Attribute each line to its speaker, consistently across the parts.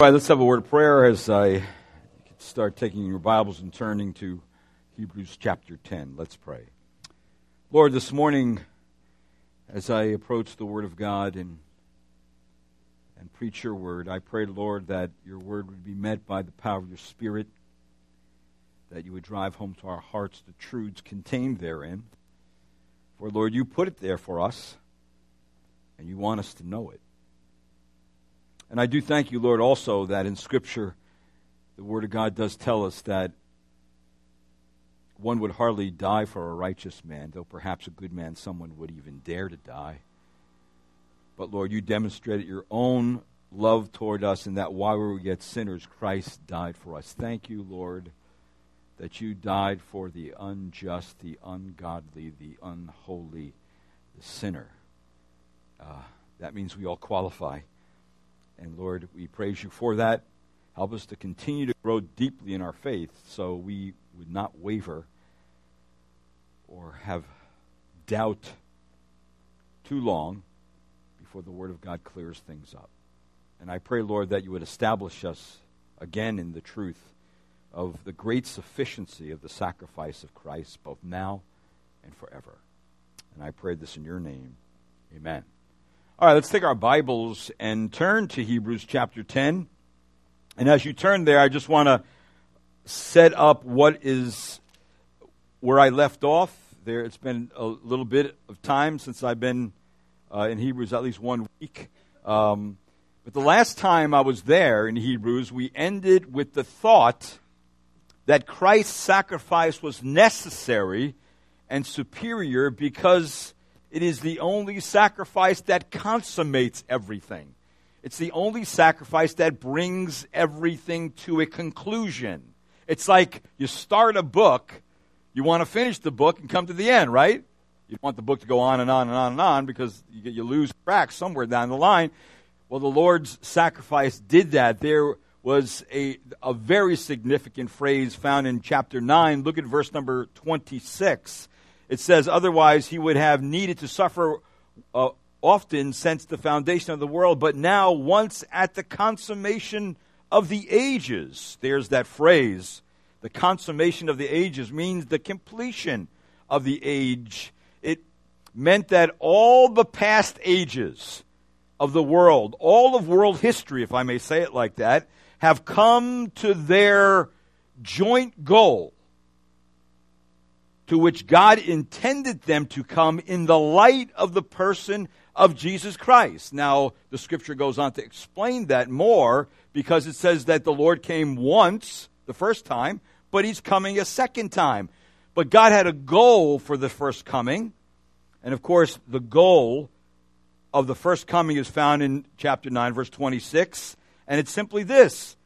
Speaker 1: All right, let's have a word of prayer as I start taking your Bibles and turning to Hebrews chapter 10. Let's pray. Lord, this morning, as I approach the Word of God and, and preach your Word, I pray, Lord, that your Word would be met by the power of your Spirit, that you would drive home to our hearts the truths contained therein. For, Lord, you put it there for us, and you want us to know it. And I do thank you, Lord, also that in Scripture, the Word of God does tell us that one would hardly die for a righteous man, though perhaps a good man, someone would even dare to die. But Lord, you demonstrated your own love toward us, and that while we were yet sinners, Christ died for us. Thank you, Lord, that you died for the unjust, the ungodly, the unholy, the sinner. Uh, that means we all qualify and Lord, we praise you for that. Help us to continue to grow deeply in our faith so we would not waver or have doubt too long before the Word of God clears things up. And I pray, Lord, that you would establish us again in the truth of the great sufficiency of the sacrifice of Christ, both now and forever. And I pray this in your name. Amen. All right, let's take our Bibles and turn to Hebrews chapter 10. And as you turn there, I just want to set up what is where I left off. There, it's been a little bit of time since I've been uh, in Hebrews, at least one week. Um, but the last time I was there in Hebrews, we ended with the thought that Christ's sacrifice was necessary and superior because it is the only sacrifice that consummates everything. It's the only sacrifice that brings everything to a conclusion. It's like you start a book, you want to finish the book and come to the end, right? You want the book to go on and on and on and on because you, you lose track somewhere down the line. Well, the Lord's sacrifice did that. There was a, a very significant phrase found in chapter 9. Look at verse number 26 it says, otherwise he would have needed to suffer uh, often since the foundation of the world, but now, once at the consummation of the ages, there's that phrase. The consummation of the ages means the completion of the age. It meant that all the past ages of the world, all of world history, if I may say it like that, have come to their joint goal to which God intended them to come in the light of the person of Jesus Christ. Now, the scripture goes on to explain that more because it says that the Lord came once, the first time, but he's coming a second time. But God had a goal for the first coming. And of course, the goal of the first coming is found in chapter 9, verse 26. And it's simply this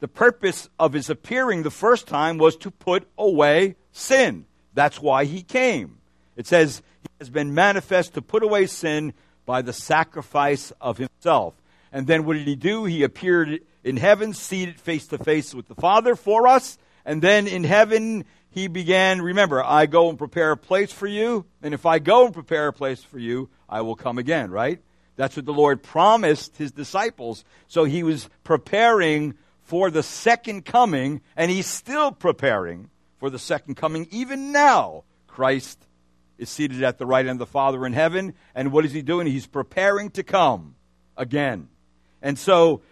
Speaker 1: the purpose of his appearing the first time was to put away sin. That's why he came. It says, He has been manifest to put away sin by the sacrifice of himself. And then what did he do? He appeared in heaven, seated face to face with the Father for us. And then in heaven, he began, remember, I go and prepare a place for you. And if I go and prepare a place for you, I will come again, right? That's what the Lord promised his disciples. So he was preparing for the second coming, and he's still preparing for the second coming. Even now, Christ is seated at the right hand of the Father in heaven. And what is he doing? He's preparing to come again. And so,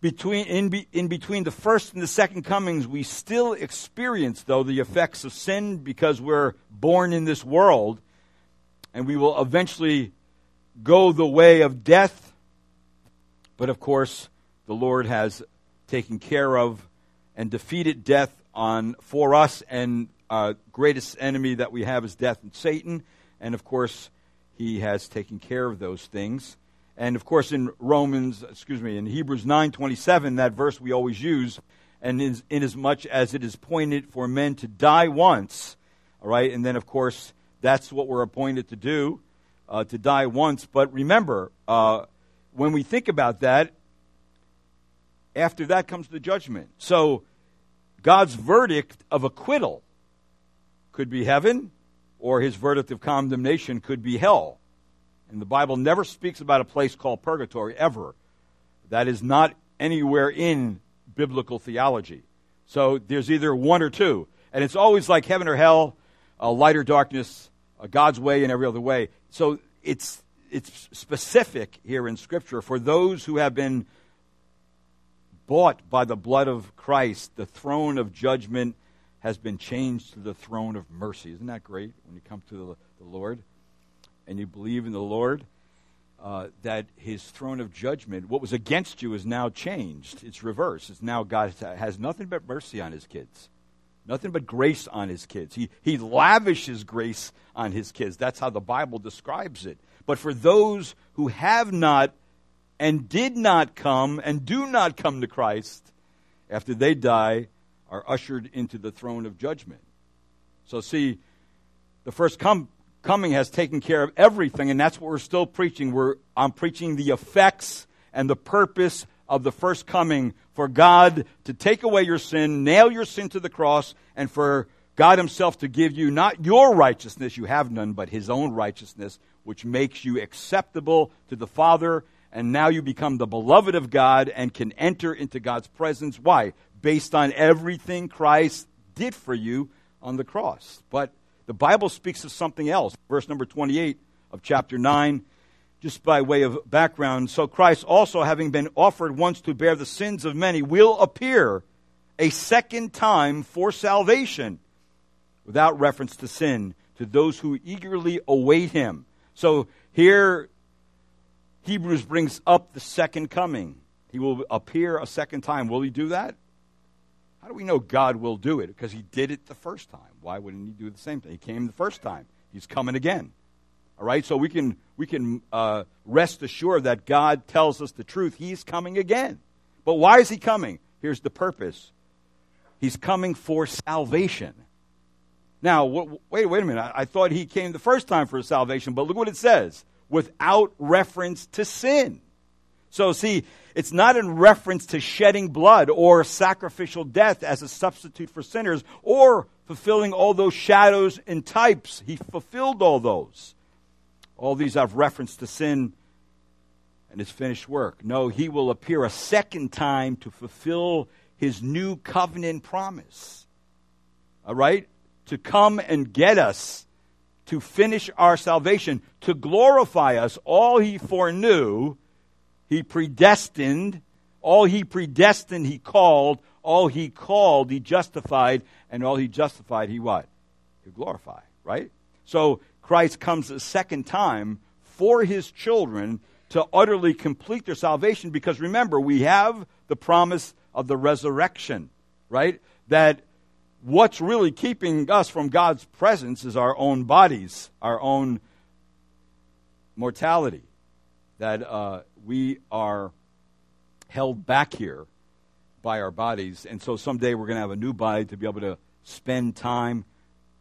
Speaker 1: between, in, be, in between the first and the second comings, we still experience, though, the effects of sin because we're born in this world. And we will eventually go the way of death. But of course, the Lord has taken care of and defeated death on for us, and uh, greatest enemy that we have is death and Satan. And of course, he has taken care of those things. And of course, in Romans, excuse me, in Hebrews nine twenty seven, that verse we always use, and in, inasmuch as much as it is appointed for men to die once, all right, and then of course that's what we're appointed to do, uh, to die once. But remember, uh, when we think about that, after that comes the judgment. So God's verdict of acquittal could be heaven, or his verdict of condemnation could be hell. And the Bible never speaks about a place called purgatory, ever. That is not anywhere in biblical theology. So there's either one or two. And it's always like heaven or hell, a light or darkness, a God's way and every other way. So it's, it's specific here in Scripture for those who have been bought by the blood of Christ. The throne of judgment has been changed to the throne of mercy. Isn't that great when you come to the, the Lord and you believe in the Lord? Uh, that his throne of judgment, what was against you, is now changed. It's reversed. It's now God has nothing but mercy on his kids, nothing but grace on his kids. He, he lavishes grace on his kids. That's how the Bible describes it. But for those who have not and did not come and do not come to Christ, after they die, are ushered into the throne of judgment. So, see, the first come, coming has taken care of everything, and that's what we're still preaching. We're, I'm preaching the effects and the purpose of the first coming for God to take away your sin, nail your sin to the cross, and for God Himself to give you not your righteousness, you have none, but His own righteousness, which makes you acceptable to the Father, and now you become the beloved of God and can enter into God's presence. Why? Based on everything Christ did for you on the cross. But the Bible speaks of something else. Verse number 28 of chapter 9, just by way of background. So Christ also, having been offered once to bear the sins of many, will appear a second time for salvation without reference to sin to those who eagerly await him. So here, Hebrews brings up the second coming. He will appear a second time. Will he do that? How do we know God will do it? Because he did it the first time. Why wouldn't he do the same thing? He came the first time. He's coming again. All right, so we can we can uh, rest assured that God tells us the truth. He's coming again. But why is he coming? Here's the purpose. He's coming for salvation. Now, wait, wait a minute. I, I thought he came the first time for salvation, but look what it says: without reference to sin. So, see, it's not in reference to shedding blood or sacrificial death as a substitute for sinners or fulfilling all those shadows and types. He fulfilled all those. All these have reference to sin and his finished work. No, he will appear a second time to fulfill his new covenant promise. All right? To come and get us, to finish our salvation, to glorify us. All he foreknew he predestined. All he predestined, he called. All he called, he justified. And all he justified, he what? He glorified, right? So Christ comes a second time for his children to utterly complete their salvation because remember, we have the promise of the resurrection, right? That what's really keeping us from God's presence is our own bodies, our own mortality. That uh, we are held back here by our bodies. And so someday we're going to have a new body to be able to spend time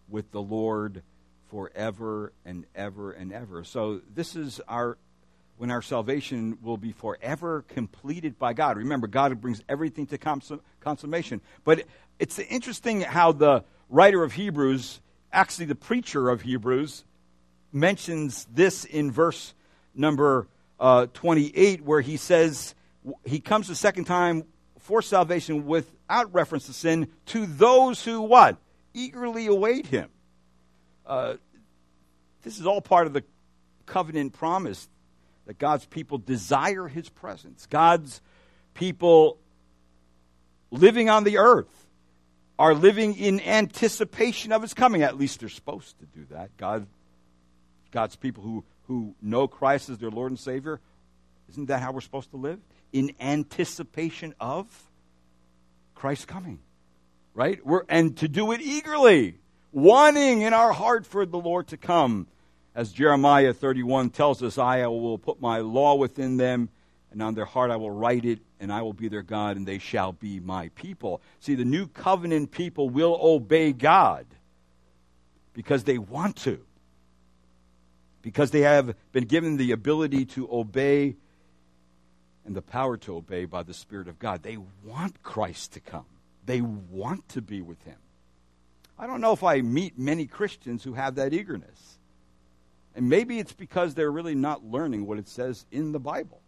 Speaker 1: with the Lord forever and ever and ever. So this is our when our salvation will be forever completed by God. Remember, God brings everything to consummation. But it's interesting how the writer of Hebrews, actually the preacher of Hebrews, mentions this in verse number uh, 28, where he says he comes the second time for salvation without reference to sin to those who what? Eagerly await him. Uh, this is all part of the covenant promise that God's people desire his presence. God's people living on the earth are living in anticipation of his coming. At least they're supposed to do that. God, God's people who who know Christ as their Lord and Savior, isn't that how we're supposed to live? In anticipation of Christ's coming. Right? We're, and to do it eagerly, wanting in our heart for the Lord to come. As Jeremiah 31 tells us, I will put my law within them, and on their heart I will write it, and I will be their God, and they shall be my people. See, the new covenant people will obey God because they want to because they have been given the ability to obey and the power to obey by the Spirit of God. They want Christ to come, they want to be with Him. I don't know if I meet many Christians who have that eagerness. And maybe it's because they're really not learning what it says in the Bible.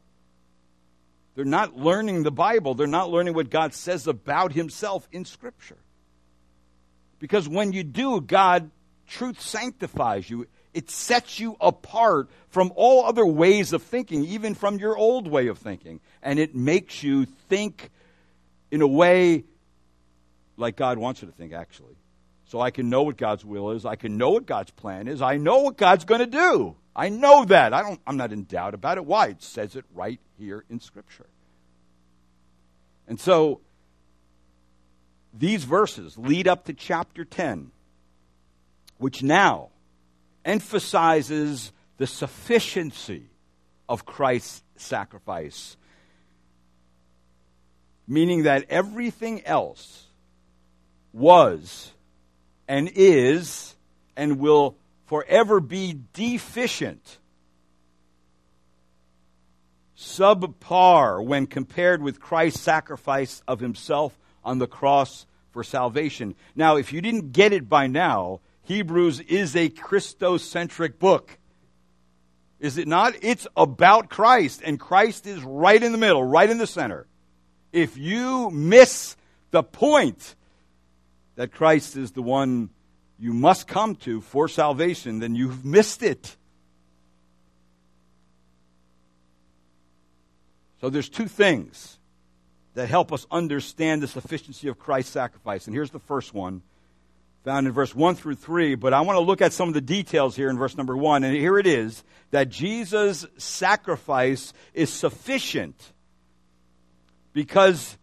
Speaker 1: They're not learning the Bible. They're not learning what God says about Himself in Scripture. Because when you do, God, truth sanctifies you. It sets you apart from all other ways of thinking, even from your old way of thinking. And it makes you think in a way like God wants you to think, actually. So I can know what God's will is. I can know what God's plan is. I know what God's going to do. I know that. I don't, I'm not in doubt about it. Why? It says it right here in Scripture. And so these verses lead up to chapter 10, which now emphasizes the sufficiency of Christ's sacrifice, meaning that everything else was and is and will forever be deficient, subpar when compared with Christ's sacrifice of himself on the cross for salvation. Now, if you didn't get it by now, Hebrews is a Christocentric book. Is it not? It's about Christ, and Christ is right in the middle, right in the center. If you miss the point that Christ is the one you must come to for salvation, then you've missed it. So there's two things that help us understand the sufficiency of Christ's sacrifice. And here's the first one found in verse 1 through 3, but I want to look at some of the details here in verse number 1. And here it is that Jesus' sacrifice is sufficient because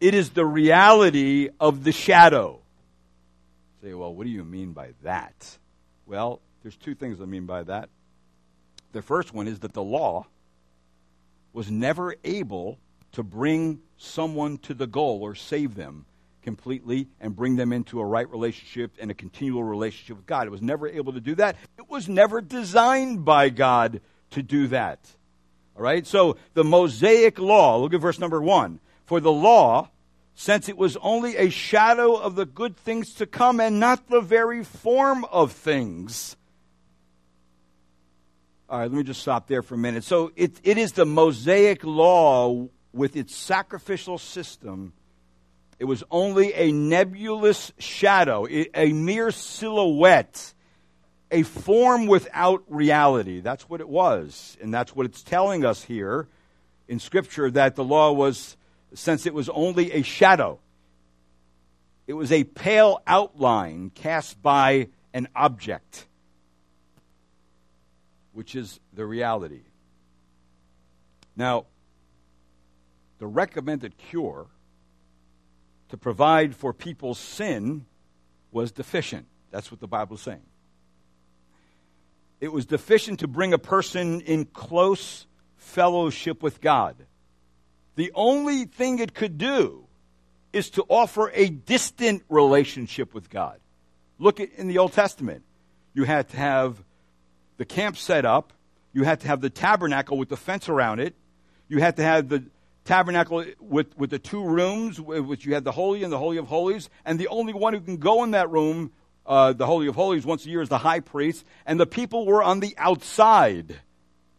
Speaker 1: it is the reality of the shadow. Say, well, what do you mean by that? Well, there's two things I mean by that. The first one is that the law was never able to bring someone to the goal or save them completely and bring them into a right relationship and a continual relationship with God. It was never able to do that. It was never designed by God to do that. All right? So the Mosaic law, look at verse number one. For the law, since it was only a shadow of the good things to come and not the very form of things. All right, let me just stop there for a minute. So it, it is the Mosaic law with its sacrificial system it was only a nebulous shadow, a mere silhouette, a form without reality. That's what it was. And that's what it's telling us here in Scripture that the law was, since it was only a shadow, it was a pale outline cast by an object, which is the reality. Now, the recommended cure to provide for people's sin was deficient. That's what the Bible is saying. It was deficient to bring a person in close fellowship with God. The only thing it could do is to offer a distant relationship with God. Look at in the Old Testament. You had to have the camp set up, you had to have the tabernacle with the fence around it, you had to have the tabernacle with, with the two rooms, which you had the Holy and the Holy of Holies, and the only one who can go in that room, uh, the Holy of Holies, once a year is the high priest, and the people were on the outside.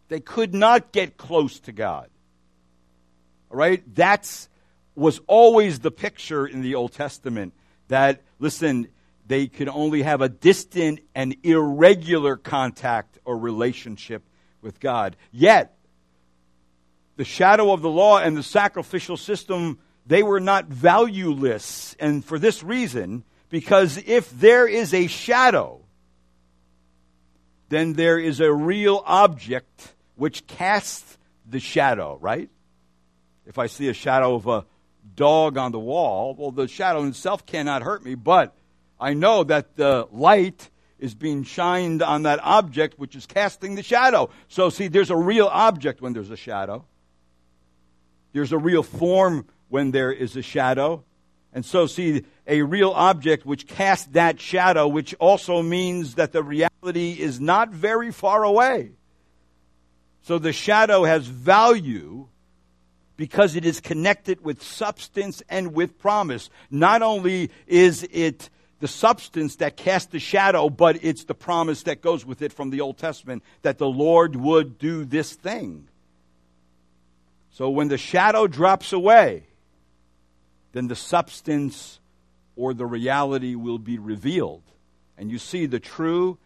Speaker 1: They could not get close to God. Right? That's was always the picture in the Old Testament that, listen, they could only have a distant and irregular contact or relationship with God. Yet, the shadow of the law and the sacrificial system, they were not valueless. And for this reason, because if there is a shadow, then there is a real object which casts the shadow, right? If I see a shadow of a dog on the wall, well, the shadow itself cannot hurt me, but I know that the light is being shined on that object which is casting the shadow. So, see, there's a real object when there's a shadow. There's a real form when there is a shadow. And so, see, a real object which casts that shadow, which also means that the reality is not very far away. So the shadow has value because it is connected with substance and with promise. Not only is it the substance that casts the shadow, but it's the promise that goes with it from the Old Testament that the Lord would do this thing. So when the shadow drops away, then the substance or the reality will be revealed. And you see the true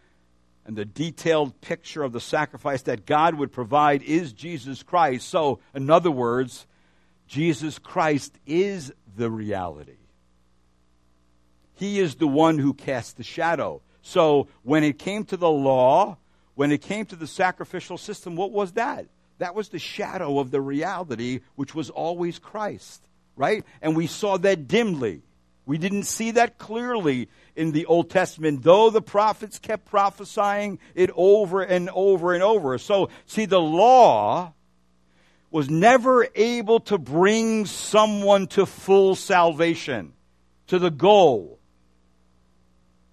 Speaker 1: and the detailed picture of the sacrifice that God would provide is Jesus Christ. So, in other words, Jesus Christ is the reality. He is the one who casts the shadow. So, when it came to the law, when it came to the sacrificial system, what was that? That was the shadow of the reality, which was always Christ, right? And we saw that dimly. We didn't see that clearly in the Old Testament, though the prophets kept prophesying it over and over and over. So, see, the law was never able to bring someone to full salvation, to the goal.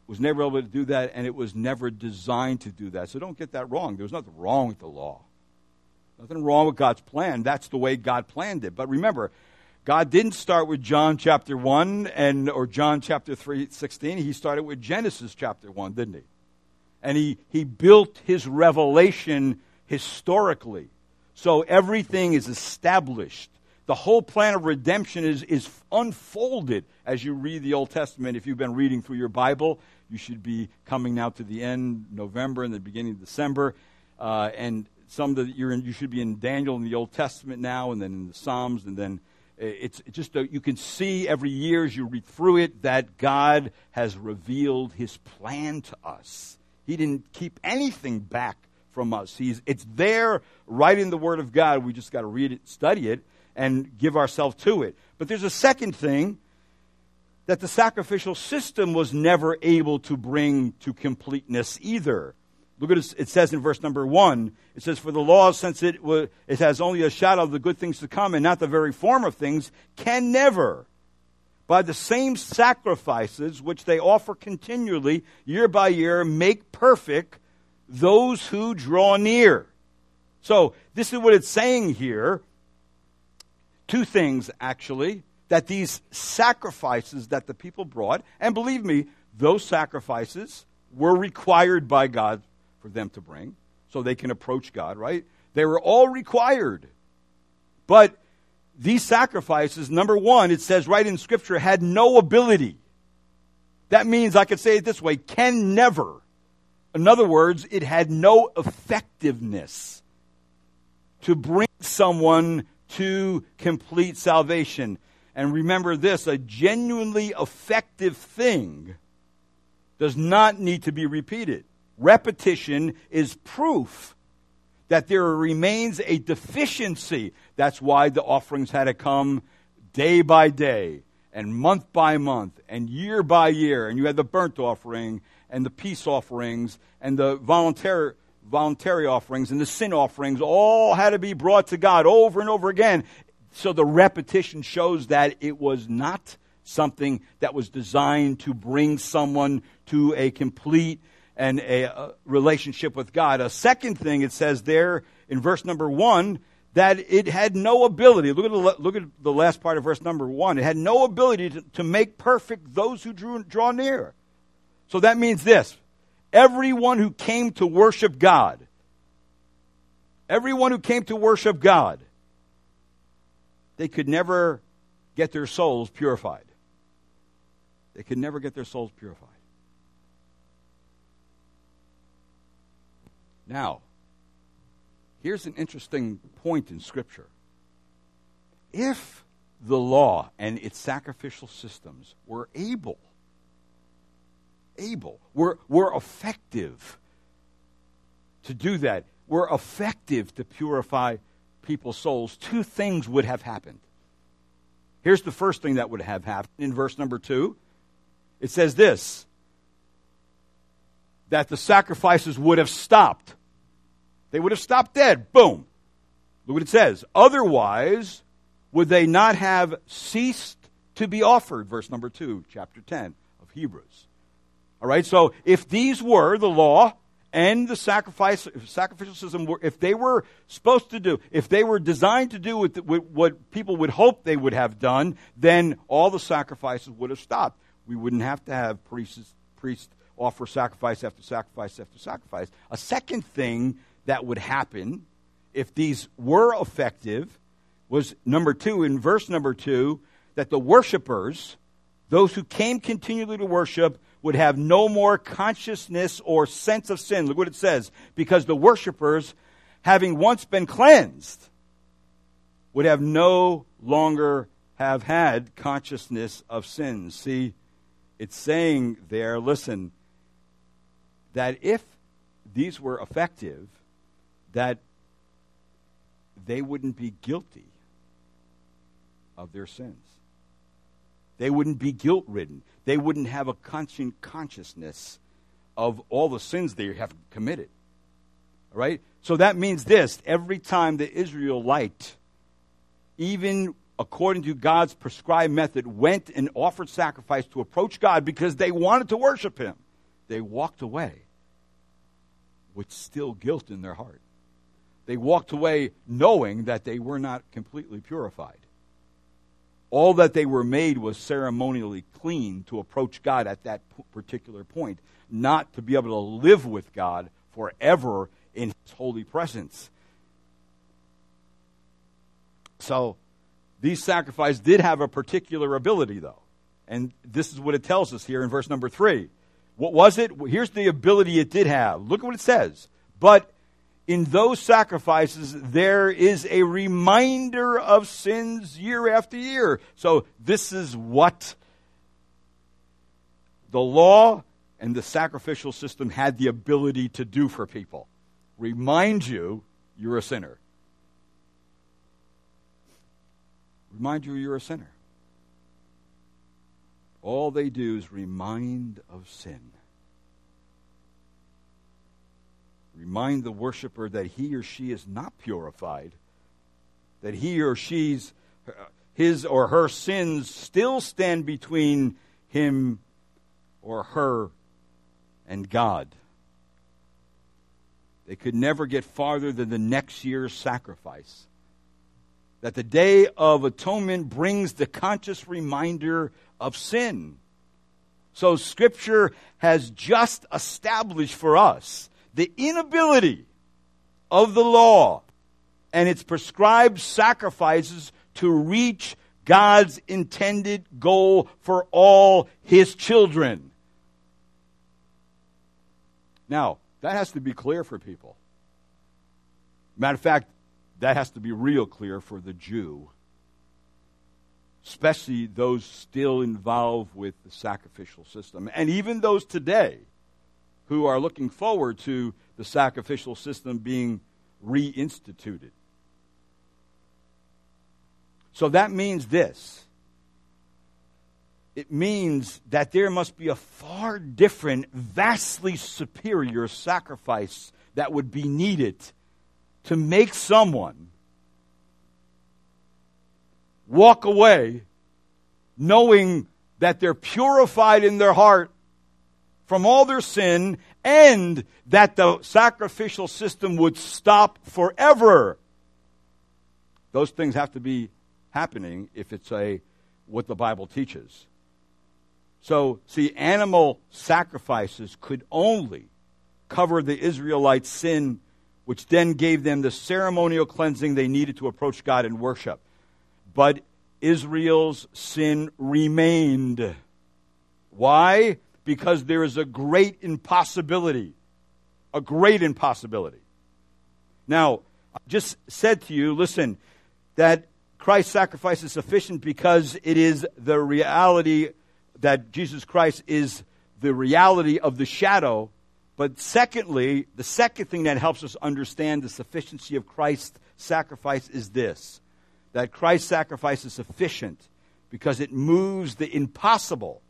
Speaker 1: Was never able to do that, and it was never designed to do that. So don't get that wrong. There was nothing wrong with the law. Nothing wrong with God's plan. That's the way God planned it. But remember, God didn't start with John chapter 1 and or John chapter 3 16. He started with Genesis chapter 1, didn't he? And he, he built his revelation historically. So everything is established. The whole plan of redemption is, is unfolded as you read the Old Testament. If you've been reading through your Bible, you should be coming now to the end, November and the beginning of December. Uh, and some that you're in, you should be in Daniel in the Old Testament now, and then in the Psalms, and then it's just a, you can see every year as you read through it that God has revealed His plan to us. He didn't keep anything back from us. He's, it's there right in the Word of God. We just got to read it, study it, and give ourselves to it. But there's a second thing that the sacrificial system was never able to bring to completeness either. Look at it, it says in verse number one. It says, For the law, since it, it has only a shadow of the good things to come and not the very form of things, can never, by the same sacrifices which they offer continually, year by year, make perfect those who draw near. So, this is what it's saying here. Two things, actually, that these sacrifices that the people brought, and believe me, those sacrifices were required by God for them to bring so they can approach God, right? They were all required. But these sacrifices, number one, it says right in Scripture, had no ability. That means, I could say it this way, can never. In other words, it had no effectiveness to bring someone to complete salvation. And remember this a genuinely effective thing does not need to be repeated repetition is proof that there remains a deficiency. That's why the offerings had to come day by day and month by month and year by year. And you had the burnt offering and the peace offerings and the voluntary, voluntary offerings and the sin offerings all had to be brought to God over and over again. So the repetition shows that it was not something that was designed to bring someone to a complete and a, a relationship with God. A second thing it says there in verse number one that it had no ability. Look at the, look at the last part of verse number one. It had no ability to, to make perfect those who drew, draw near. So that means this everyone who came to worship God, everyone who came to worship God, they could never get their souls purified. They could never get their souls purified. Now, here's an interesting point in Scripture. If the law and its sacrificial systems were able, able, were, were effective to do that, were effective to purify people's souls, two things would have happened. Here's the first thing that would have happened in verse number two. It says this that the sacrifices would have stopped. They would have stopped dead. Boom. Look what it says. Otherwise, would they not have ceased to be offered? Verse number 2, chapter 10 of Hebrews. All right, so if these were the law and the sacrifice, sacrificial system, were, if they were supposed to do, if they were designed to do with, with what people would hope they would have done, then all the sacrifices would have stopped. We wouldn't have to have priests, priests offer sacrifice after sacrifice after sacrifice. A second thing that would happen if these were effective was number two, in verse number two, that the worshipers, those who came continually to worship, would have no more consciousness or sense of sin. Look what it says. Because the worshipers, having once been cleansed, would have no longer have had consciousness of sins. See, it's saying there, listen, that if these were effective, that they wouldn't be guilty of their sins. They wouldn't be guilt ridden. They wouldn't have a conscient consciousness of all the sins they have committed. All right? So that means this every time the Israelite, even according to God's prescribed method, went and offered sacrifice to approach God because they wanted to worship Him, they walked away with still guilt in their heart. They walked away knowing that they were not completely purified. All that they were made was ceremonially clean to approach God at that particular point, not to be able to live with God forever in His holy presence. So, these sacrifices did have a particular ability, though. And this is what it tells us here in verse number three. What was it? Here's the ability it did have. Look at what it says. But in those sacrifices, there is a reminder of sins year after year. So, this is what the law and the sacrificial system had the ability to do for people remind you you're a sinner. Remind you you're a sinner. All they do is remind of sin. Remind the worshiper that he or she is not purified, that he or she's his or her sins still stand between him or her and God. They could never get farther than the next year's sacrifice. That the Day of Atonement brings the conscious reminder of sin. So, Scripture has just established for us the inability of the law and its prescribed sacrifices to reach God's intended goal for all his children. Now, that has to be clear for people. Matter of fact, that has to be real clear for the Jew, especially those still involved with the sacrificial system, and even those today who are looking forward to the sacrificial system being reinstituted. So that means this. It means that there must be a far different, vastly superior sacrifice that would be needed to make someone walk away knowing that they're purified in their heart from all their sin and that the sacrificial system would stop forever. Those things have to be happening if it's a what the Bible teaches. So, see, animal sacrifices could only cover the Israelites' sin, which then gave them the ceremonial cleansing they needed to approach God in worship. But Israel's sin remained. Why? Because there is a great impossibility. A great impossibility. Now, I just said to you, listen, that Christ's sacrifice is sufficient because it is the reality that Jesus Christ is the reality of the shadow. But secondly, the second thing that helps us understand the sufficiency of Christ's sacrifice is this that Christ's sacrifice is sufficient because it moves the impossible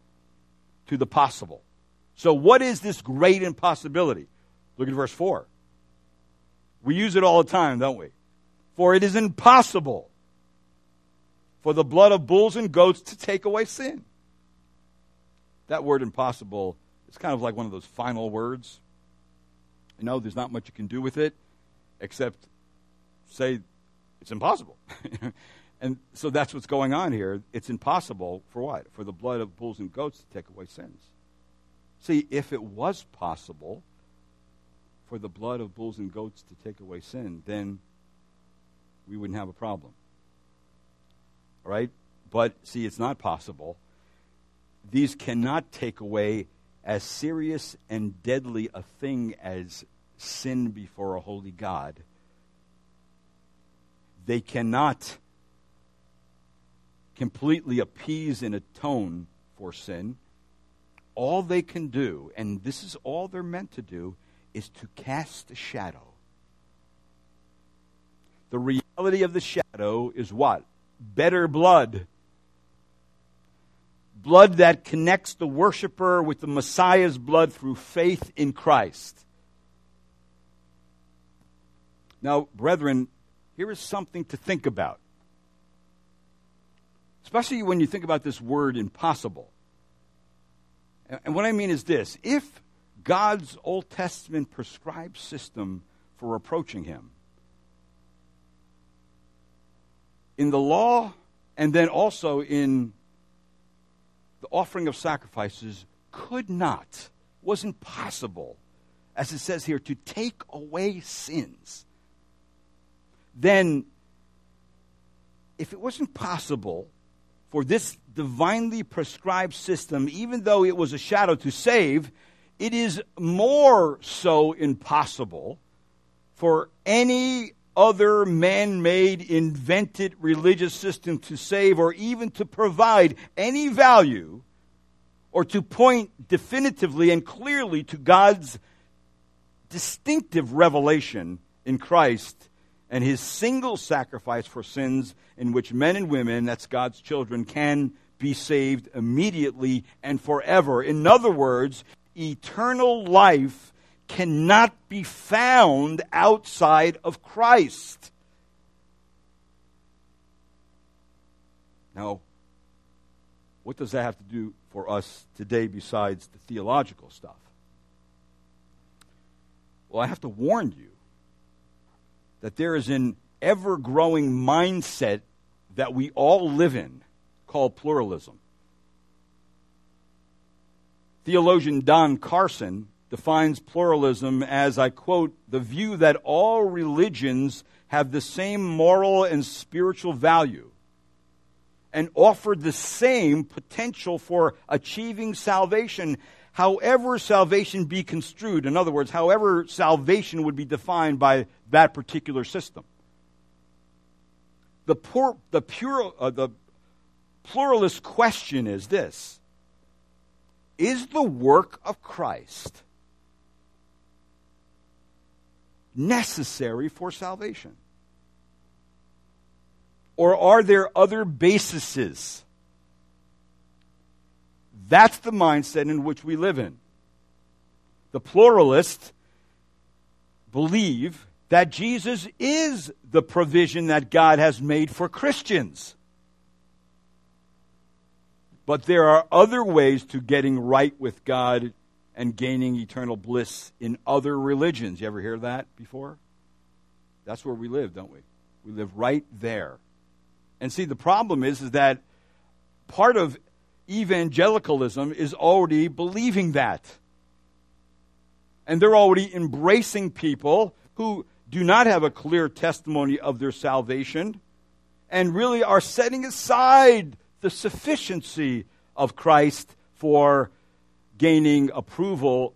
Speaker 1: to the possible. So, what is this great impossibility? Look at verse 4. We use it all the time, don't we? For it is impossible for the blood of bulls and goats to take away sin. That word impossible is kind of like one of those final words. You know, there's not much you can do with it except say it's impossible. And so that's what's going on here. It's impossible for what? For the blood of bulls and goats to take away sins. See, if it was possible for the blood of bulls and goats to take away sin, then we wouldn't have a problem. All right? But see, it's not possible. These cannot take away as serious and deadly a thing as sin before a holy God. They cannot completely appease and atone for sin. All they can do, and this is all they're meant to do, is to cast a shadow. The reality of the shadow is what? Better blood. Blood that connects the worshiper with the Messiah's blood through faith in Christ. Now, brethren, here is something to think about. Especially when you think about this word impossible. And what I mean is this if God's Old Testament prescribed system for approaching Him, in the law and then also in the offering of sacrifices could not, was impossible, as it says here, to take away sins, then if it wasn't possible for this divinely prescribed system, even though it was a shadow to save, it is more so impossible for any other man made, invented religious system to save or even to provide any value or to point definitively and clearly to God's distinctive revelation in Christ and his single sacrifice for sins in which men and women, that's God's children, can be saved immediately and forever. In other words, eternal life cannot be found outside of Christ. Now, what does that have to do for us today besides the theological stuff? Well, I have to warn you that there is an ever growing mindset that we all live in called pluralism. Theologian Don Carson defines pluralism as, I quote, the view that all religions have the same moral and spiritual value and offer the same potential for achieving salvation, however salvation be construed. In other words, however salvation would be defined by that particular system. The, poor, the, pure, uh, the pluralist question is this Is the work of Christ necessary for salvation? Or are there other bases? That's the mindset in which we live in. The pluralists believe that Jesus is the provision that God has made for Christians. But there are other ways to getting right with God and gaining eternal bliss in other religions. You ever hear that before? That's where we live, don't we? We live right there. And see, the problem is, is that part of evangelicalism is already believing that. And they're already embracing people who do not have a clear testimony of their salvation and really are setting aside the sufficiency of Christ for gaining approval,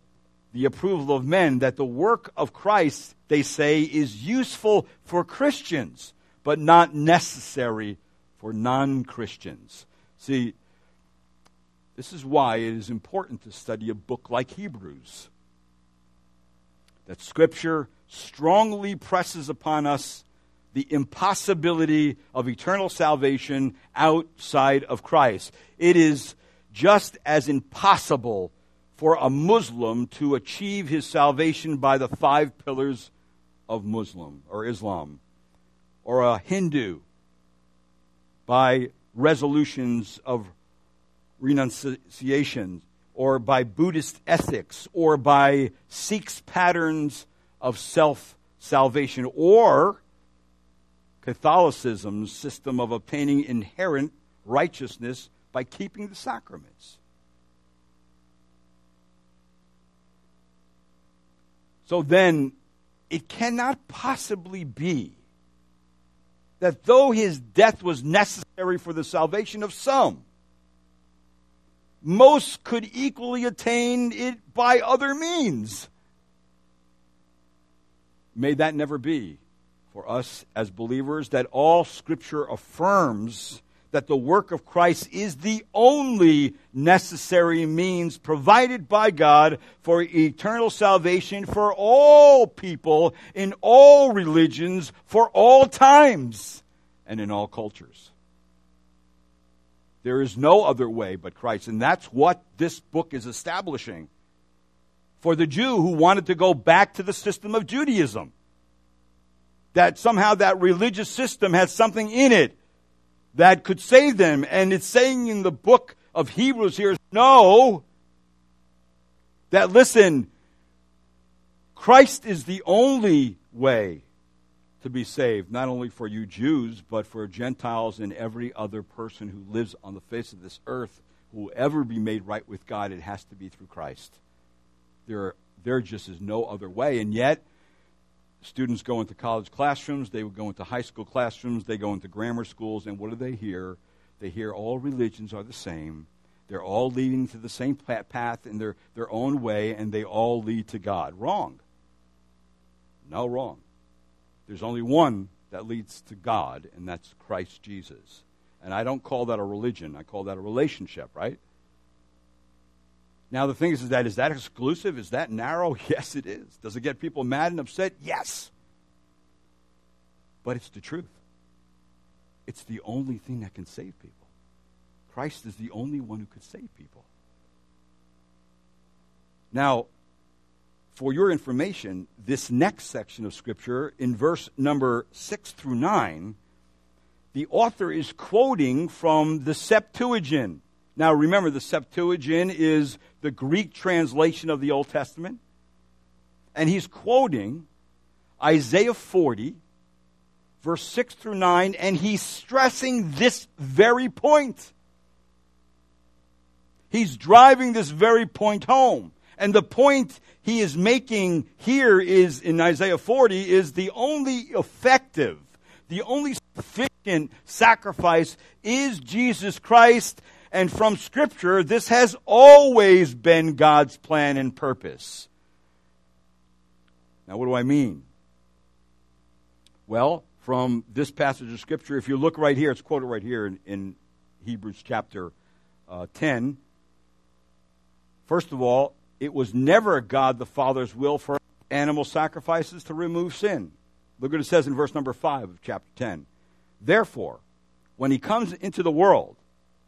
Speaker 1: the approval of men, that the work of Christ, they say, is useful for Christians, but not necessary for non Christians. See, this is why it is important to study a book like Hebrews. That Scripture strongly presses upon us the impossibility of eternal salvation outside of Christ. It is just as impossible for a Muslim to achieve his salvation by the five pillars of Muslim or Islam, or a Hindu by resolutions of renunciation, or by Buddhist ethics, or by Sikhs' patterns of self salvation or Catholicism's system of obtaining inherent righteousness by keeping the sacraments. So then, it cannot possibly be that though his death was necessary for the salvation of some, most could equally attain it by other means. May that never be for us as believers, that all Scripture affirms that the work of Christ is the only necessary means provided by God for eternal salvation for all people in all religions for all times and in all cultures. There is no other way but Christ. And that's what this book is establishing for the Jew who wanted to go back to the system of Judaism. That somehow that religious system had something in it that could save them. And it's saying in the book of Hebrews here, no, that listen, Christ is the only way to be saved, not only for you Jews, but for Gentiles and every other person who lives on the face of this earth who will ever be made right with God. It has to be through Christ. There, there just is no other way. And yet, students go into college classrooms, they go into high school classrooms, they go into grammar schools, and what do they hear? They hear all religions are the same. They're all leading to the same path in their, their own way, and they all lead to God. Wrong. No, wrong. There's only one that leads to God, and that's Christ Jesus. And I don't call that a religion, I call that a relationship, right? Now, the thing is, is that is that exclusive? Is that narrow? Yes, it is. Does it get people mad and upset? Yes. But it's the truth. It's the only thing that can save people. Christ is the only one who could save people. Now, for your information, this next section of Scripture, in verse number 6 through 9, the author is quoting from the Septuagint. Now, remember, the Septuagint is the Greek translation of the Old Testament. And he's quoting Isaiah 40, verse 6 through 9, and he's stressing this very point. He's driving this very point home. And the point he is making here is in Isaiah 40 is the only effective, the only sufficient sacrifice is Jesus Christ. And from Scripture, this has always been God's plan and purpose. Now, what do I mean? Well, from this passage of Scripture, if you look right here, it's quoted right here in, in Hebrews chapter uh, 10. First of all, it was never God the Father's will for animal sacrifices to remove sin. Look what it says in verse number 5 of chapter 10. Therefore, when he comes into the world,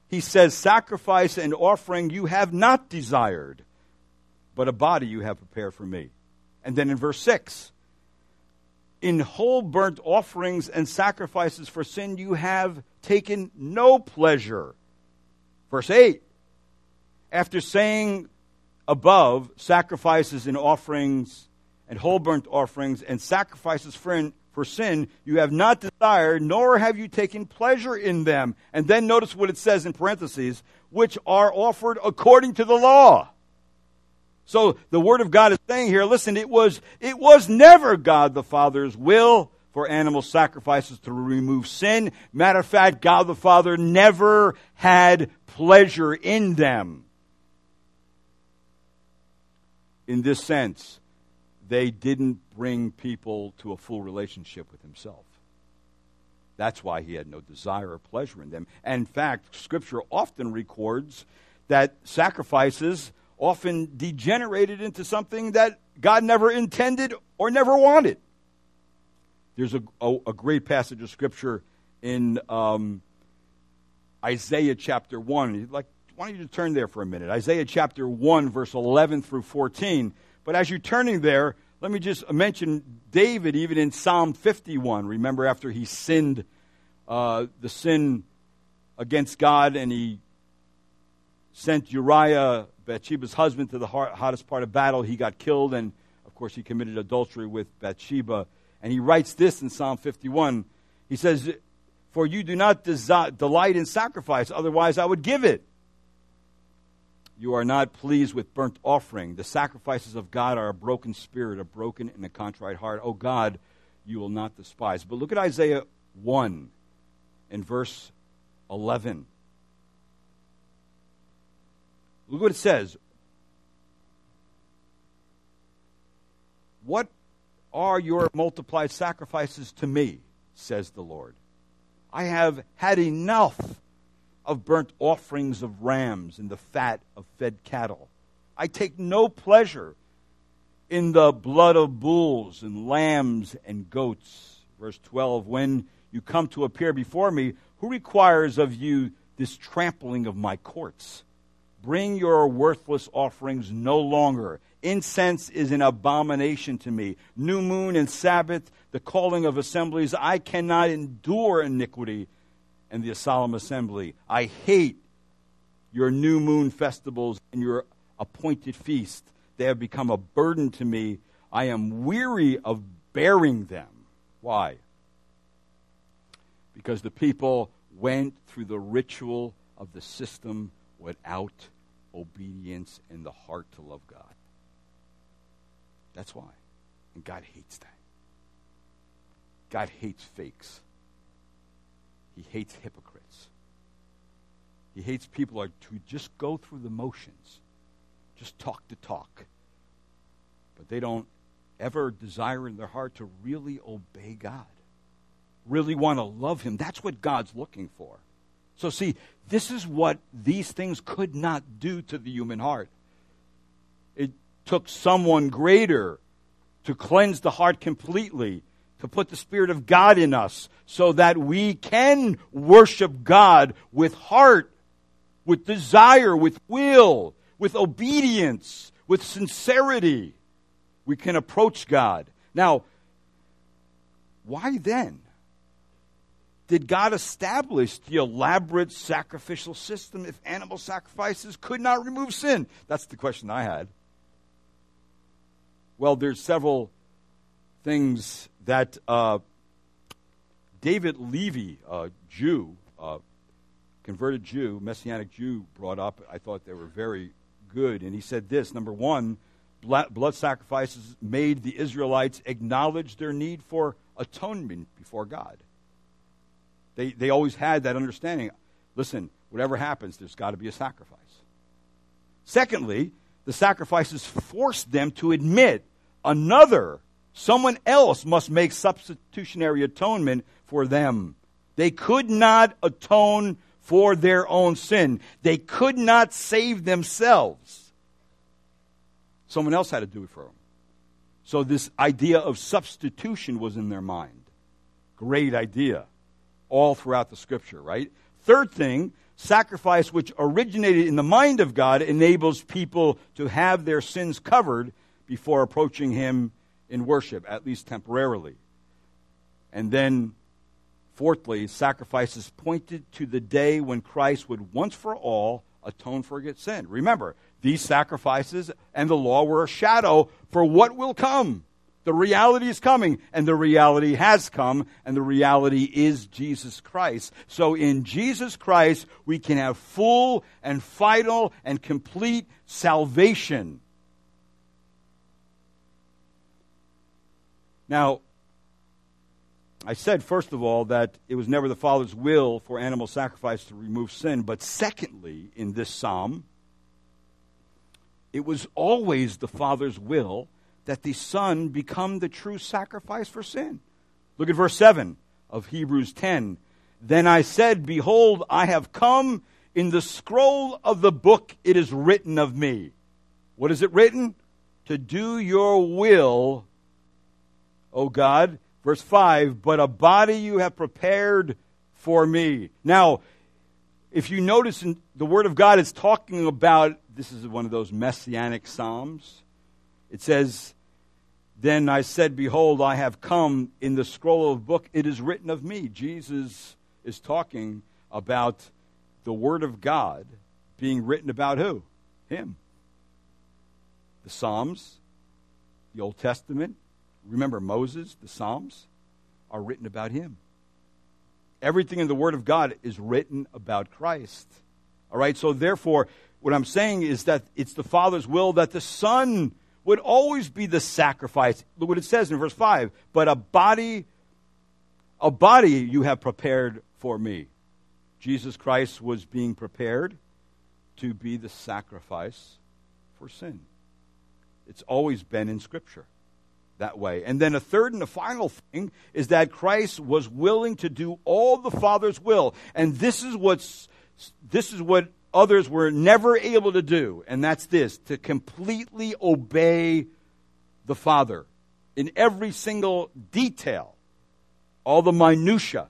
Speaker 1: he says, Sacrifice and offering you have not desired, but a body you have prepared for me. And then in verse 6, in whole burnt offerings and sacrifices for sin you have taken no pleasure. Verse 8, after saying above sacrifices and offerings and whole burnt offerings and sacrifices for, for sin you have not desired, nor have you taken pleasure in them. And then notice what it says in parentheses, which are offered according to the law. So the word of God is saying here, listen, it was, it was never God the Father's will for animal sacrifices to remove sin. Matter of fact, God the Father never had pleasure in them in this sense, they didn't bring people to a full relationship with himself. That's why he had no desire or pleasure in them. And in fact, Scripture often records that sacrifices often degenerated into something that God never intended or never wanted. There's a, a, a great passage of Scripture in um, Isaiah chapter 1. Like why don't you turn there for a minute? Isaiah chapter 1, verse 11 through 14. But as you're turning there, let me just mention David, even in Psalm 51. Remember, after he sinned uh, the sin against God and he sent Uriah, Bathsheba's husband, to the hottest part of battle, he got killed, and of course, he committed adultery with Bathsheba. And he writes this in Psalm 51. He says, For you do not desi- delight in sacrifice, otherwise I would give it. You are not pleased with burnt offering. The sacrifices of God are a broken spirit, a broken and a contrite heart. Oh God, you will not despise. But look at Isaiah 1 and verse 11. Look what it says. What are your multiplied sacrifices to me, says the Lord? I have had enough of burnt offerings of rams and the fat of fed cattle. I take no pleasure in the blood of bulls and lambs and goats. Verse 12 When you come to appear before me, who requires of you this trampling of my courts? Bring your worthless offerings no longer. Incense is an abomination to me. New moon and Sabbath, the calling of assemblies. I cannot endure iniquity and the solemn assembly. I hate your new moon festivals and your appointed feast. They have become a burden to me. I am weary of bearing them. Why? Because the people went through the ritual of the system without obedience in the heart to love God. That's why. And God hates that. God hates fakes. He hates hypocrites. He hates people who just go through the motions, just talk to talk. But they don't ever desire in their heart to really obey God, really want to love Him. That's what God's looking for. So, see, this is what these things could not do to the human heart. It took someone greater to cleanse the heart completely, to put the Spirit of God in us, so that we can worship God with heart, with desire, with will, with obedience, with sincerity. We can approach God. Now, why then? did God establish the elaborate sacrificial system if animal sacrifices could not remove sin? That's the question I had. Well, there's several things that uh, David Levy, a Jew, a converted Jew, Messianic Jew, brought up. I thought they were very good. And he said this number one, blood sacrifices made the Israelites acknowledge their need for atonement before God. They, they always had that understanding. Listen, whatever happens, there's got to be a sacrifice. Secondly, the sacrifices forced them to admit another, someone else must make substitutionary atonement for them. They could not atone for their own sin. They could not save themselves. Someone else had to do it for them. So this idea of substitution was in their mind. Great idea all throughout the scripture, right? Third thing, sacrifice which originated in the mind of God enables people to have their sins covered before approaching Him in worship, at least temporarily. And then, fourthly, sacrifices pointed to the day when Christ would once for all atone for sin. Remember, these sacrifices and the law were a shadow for what will come. The reality is coming, and the reality has come, and the reality is Jesus Christ. So in Jesus Christ, we can have full and final and complete salvation. Now, I said, first of all, that it was never the Father's will for animal sacrifice to remove sin. But secondly, in this psalm, it was always the Father's will that the Son become the true sacrifice for sin. Look at verse 7 of Hebrews 10. Then I said, Behold, I have come. In the scroll of the book it is written of me. What is it written? To do your will, O God. Verse 5 But a body you have prepared for me. Now, if you notice in the Word of God, is talking about this is one of those messianic psalms. It says, then I said, Behold, I have come in the scroll of book. It is written of me. Jesus is talking about the Word of God being written about who? Him. The Psalms, the Old Testament. Remember Moses, the Psalms are written about him. Everything in the Word of God is written about Christ. All right, so therefore, what I'm saying is that it's the Father's will that the Son would always be the sacrifice. Look what it says in verse 5 but a body A body you have prepared for me. Jesus Christ was being prepared to be the sacrifice for sin. It's always been in Scripture that way. And then a third and a final thing is that Christ was willing to do all the Father's will. And this is what's this is what others were never able to do, and that's this to completely obey the Father in every single detail, all the minutiae,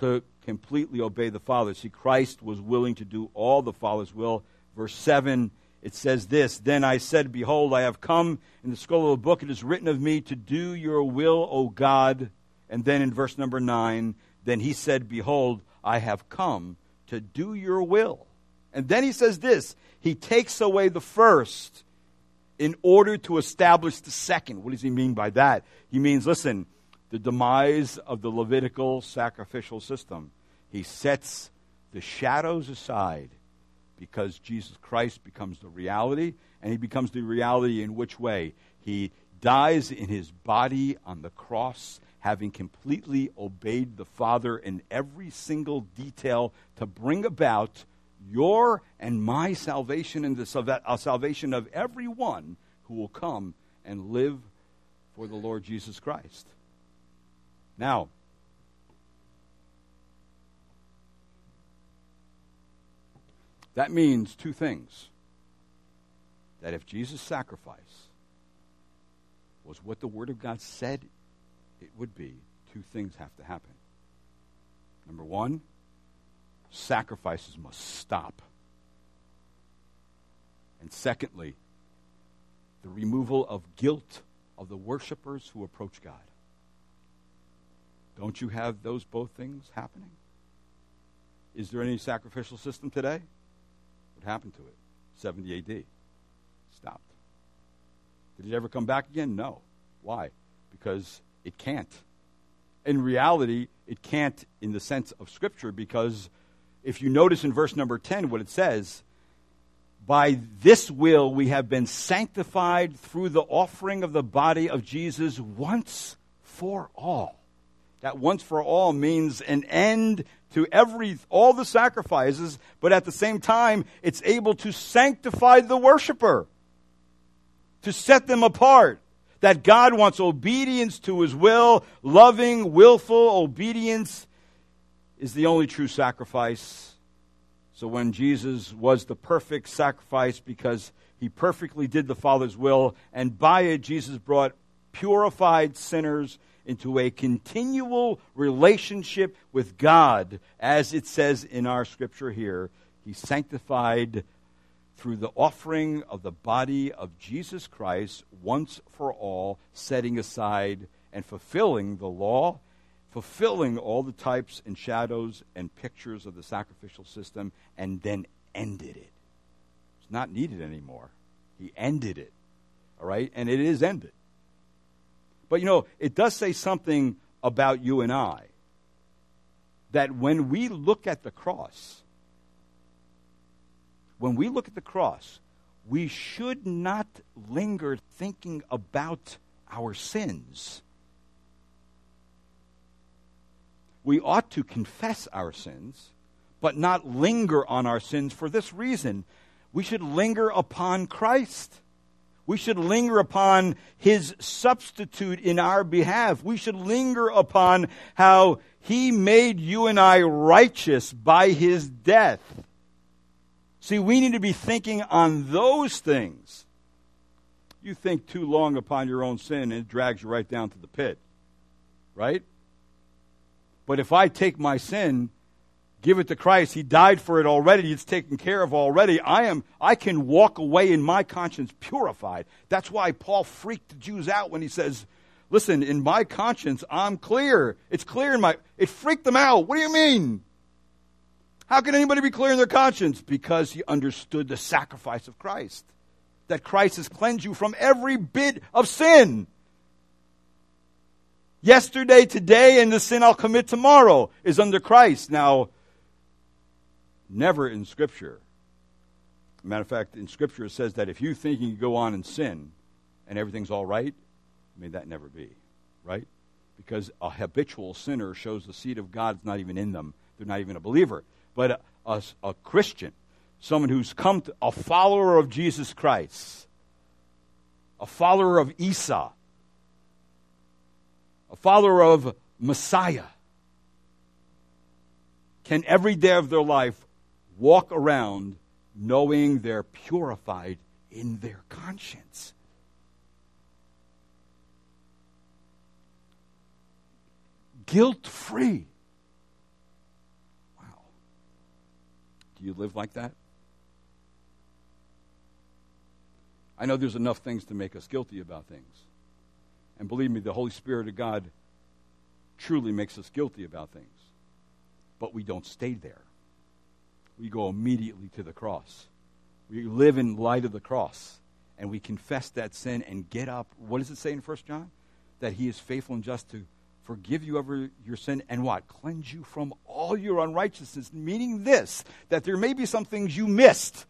Speaker 1: to completely obey the Father. See, Christ was willing to do all the Father's will. Verse 7, it says this Then I said, Behold, I have come. In the scroll of the book, it is written of me to do your will, O God. And then in verse number 9, then he said, Behold, I have come to do your will. And then he says this He takes away the first in order to establish the second. What does he mean by that? He means, listen, the demise of the Levitical sacrificial system. He sets the shadows aside because Jesus Christ becomes the reality, and he becomes the reality in which way? He dies in his body on the cross having completely obeyed the Father in every single detail to bring about your and my salvation and the uh, salvation of everyone who will come and live for the Lord Jesus Christ. Now, that means two things. That if Jesus' sacrifice was what the Word of God said it would be, two things have to happen. Number one, sacrifices must stop. And secondly, the removal of guilt of the worshipers who approach God. Don't you have those both things happening? Is there any sacrificial system today? What happened to it? 70 AD. Stopped. Did it ever come back again? No. Why? Because it can't. In reality, it can't in the sense of Scripture because if you notice in verse number 10 what it says, by this will we have been sanctified through the offering of the body of Jesus once for all. That once for all means an end to every all the sacrifices, but at the same time it's able to sanctify the worshiper, to set them apart that God wants obedience to his will, loving, willful obedience is the only true sacrifice. So when Jesus was the perfect sacrifice because he perfectly did the Father's will, and by it, Jesus brought purified sinners into a continual relationship with God, as it says in our scripture here. He sanctified through the offering of the body of Jesus Christ once for all, setting aside and fulfilling the law, fulfilling all the types and shadows and pictures of the sacrificial system, and then ended it. It's not needed anymore. He ended it. All right? And it is ended. But you know, it does say something about you and I that when we look at the cross, when we look at the cross, we should not linger thinking about our sins. We ought to confess our sins, but not linger on our sins for this reason. We should linger upon Christ. We should linger upon his substitute in our behalf. We should linger upon how he made you and I righteous by his death. See, we need to be thinking on those things. You think too long upon your own sin, and it drags you right down to the pit. Right? But if I take my sin, give it to Christ, He died for it already, it's taken care of already. I am I can walk away in my conscience purified. That's why Paul freaked the Jews out when he says, Listen, in my conscience, I'm clear. It's clear in my it freaked them out. What do you mean? How can anybody be clear in their conscience? Because he understood the sacrifice of Christ. That Christ has cleansed you from every bit of sin. Yesterday, today, and the sin I'll commit tomorrow is under Christ. Now, never in Scripture. Matter of fact, in Scripture it says that if you think you can go on and sin and everything's all right, may that never be. Right? because a habitual sinner shows the seed of God is not even in them. They're not even a believer. But a, a, a Christian, someone who's come to, a follower of Jesus Christ, a follower of Yeshua, a follower of Messiah, can every day of their life walk around knowing they're purified in their conscience. Guilt free. Wow. Do you live like that? I know there's enough things to make us guilty about things. And believe me, the Holy Spirit of God truly makes us guilty about things. But we don't stay there. We go immediately to the cross. We live in light of the cross. And we confess that sin and get up. What does it say in 1 John? That he is faithful and just to forgive you of your sin and what? Cleanse you from all your unrighteousness. Meaning this, that there may be some things you missed.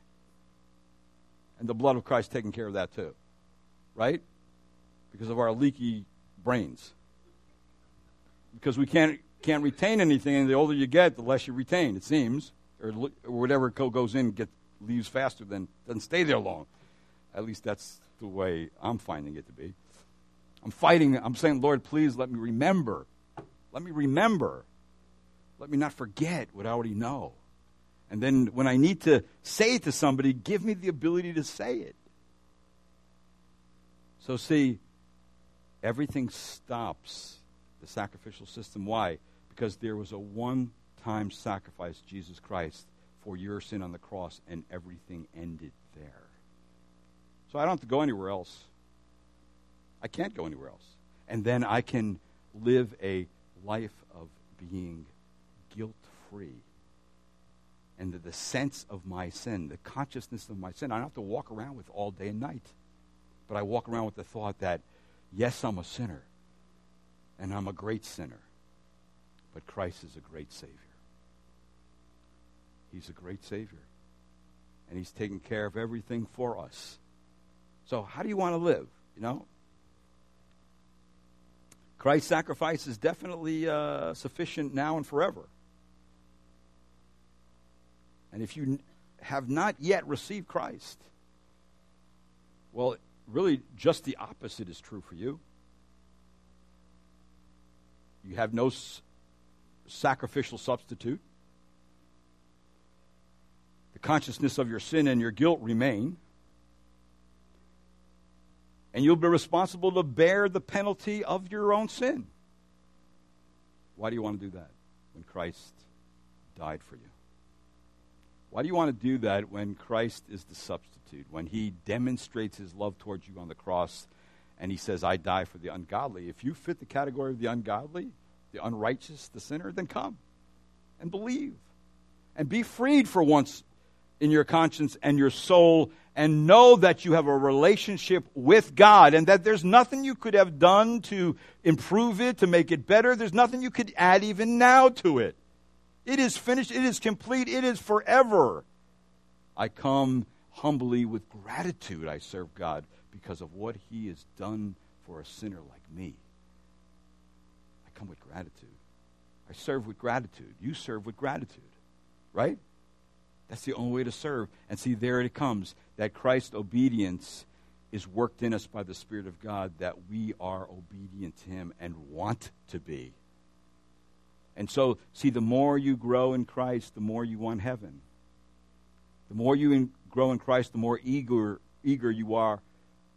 Speaker 1: And the blood of Christ taking care of that too. Right? Because of our leaky brains. Because we can't, can't retain anything, and the older you get, the less you retain, it seems. Or, or whatever goes in get, leaves faster than doesn't stay there long. At least that's the way I'm finding it to be. I'm fighting, I'm saying, Lord, please let me remember. Let me remember. Let me not forget what I already know. And then when I need to say it to somebody, give me the ability to say it. So, see, everything stops the sacrificial system. Why? Because there was a one time sacrifice, Jesus Christ, for your sin on the cross, and everything ended there. So I don't have to go anywhere else. I can't go anywhere else. And then I can live a life of being guilt free. And the, the sense of my sin, the consciousness of my sin, I don't have to walk around with all day and night. But I walk around with the thought that, yes, I'm a sinner, and I'm a great sinner, but Christ is a great Savior. He's a great Savior. And He's taken care of everything for us. So, how do you want to live? You know? Christ's sacrifice is definitely uh, sufficient now and forever. And if you have not yet received Christ, well, really, just the opposite is true for you. You have no s- sacrificial substitute. The consciousness of your sin and your guilt remain. And you'll be responsible to bear the penalty of your own sin. Why do you want to do that when Christ died for you? Why do you want to do that when Christ is the substitute, when he demonstrates his love towards you on the cross and he says, I die for the ungodly? If you fit the category of the ungodly, the unrighteous, the sinner, then come and believe and be freed for once in your conscience and your soul and know that you have a relationship with God and that there's nothing you could have done to improve it, to make it better. There's nothing you could add even now to it. It is finished, it is complete, it is forever. I come humbly with gratitude. I serve God because of what He has done for a sinner like me. I come with gratitude. I serve with gratitude. You serve with gratitude, right? That's the only way to serve. And see, there it comes that Christ's obedience is worked in us by the Spirit of God, that we are obedient to Him and want to be. And so, see, the more you grow in Christ, the more you want heaven. The more you in, grow in Christ, the more eager, eager you are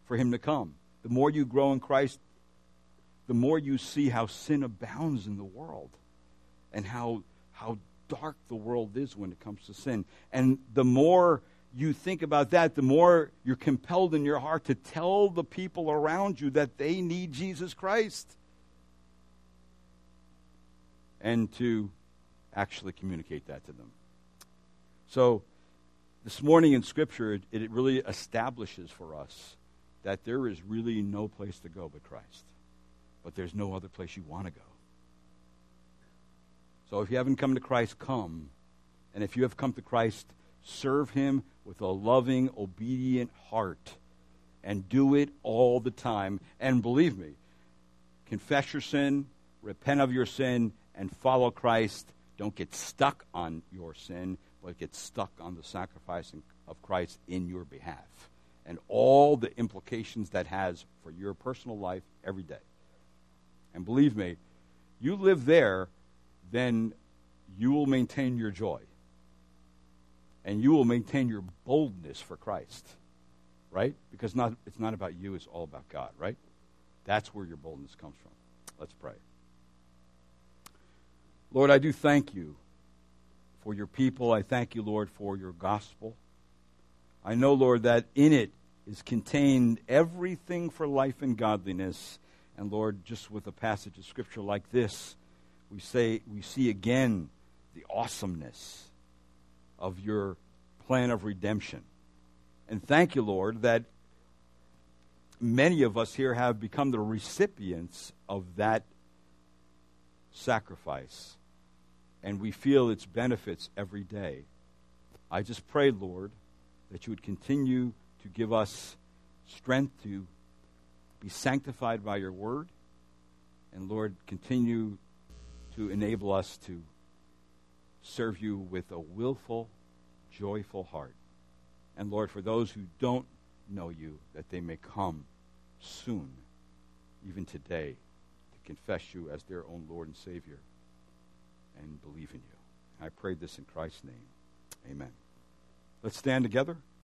Speaker 1: for Him to come. The more you grow in Christ, the more you see how sin abounds in the world and how, how dark the world is when it comes to sin. And the more you think about that, the more you're compelled in your heart to tell the people around you that they need Jesus Christ and to actually communicate that to them. So, this morning in Scripture, it, it really establishes for us that there is really no place to go but Christ. But there's no other place you want to go. So if you haven't come to Christ, come. And if you have come to Christ, serve him with a loving, obedient heart. And do it all the time. And believe me, confess your sin, repent of your sin and follow Christ. Don't get stuck on your sin, but get stuck on the sacrifice of Christ in your behalf and all the implications that has for your personal life every day. And believe me, you live there, then you will maintain your joy. And you will maintain your boldness for Christ. Right? Because not, it's not about you, it's all about God, right? That's where your boldness comes from. Let's pray. Lord, I do thank you for your people. I thank you, Lord, for your gospel. I know, Lord, that in it is contained everything for life and godliness. And Lord, just with a passage of scripture like this, we say we see again the awesomeness of your plan of redemption. And thank you, Lord, that many of us here have become the recipients of that sacrifice. And we feel its benefits every day. I just pray, Lord, that you would continue to give us strength to be sanctified by your word. And Lord, continue to enable us to serve you with a willful, joyful heart. And Lord, for those who don't know you, that they may come soon, even today, to confess you as their own Lord and Savior and believe in you. I pray this in Christ's name. Amen. Let's stand together.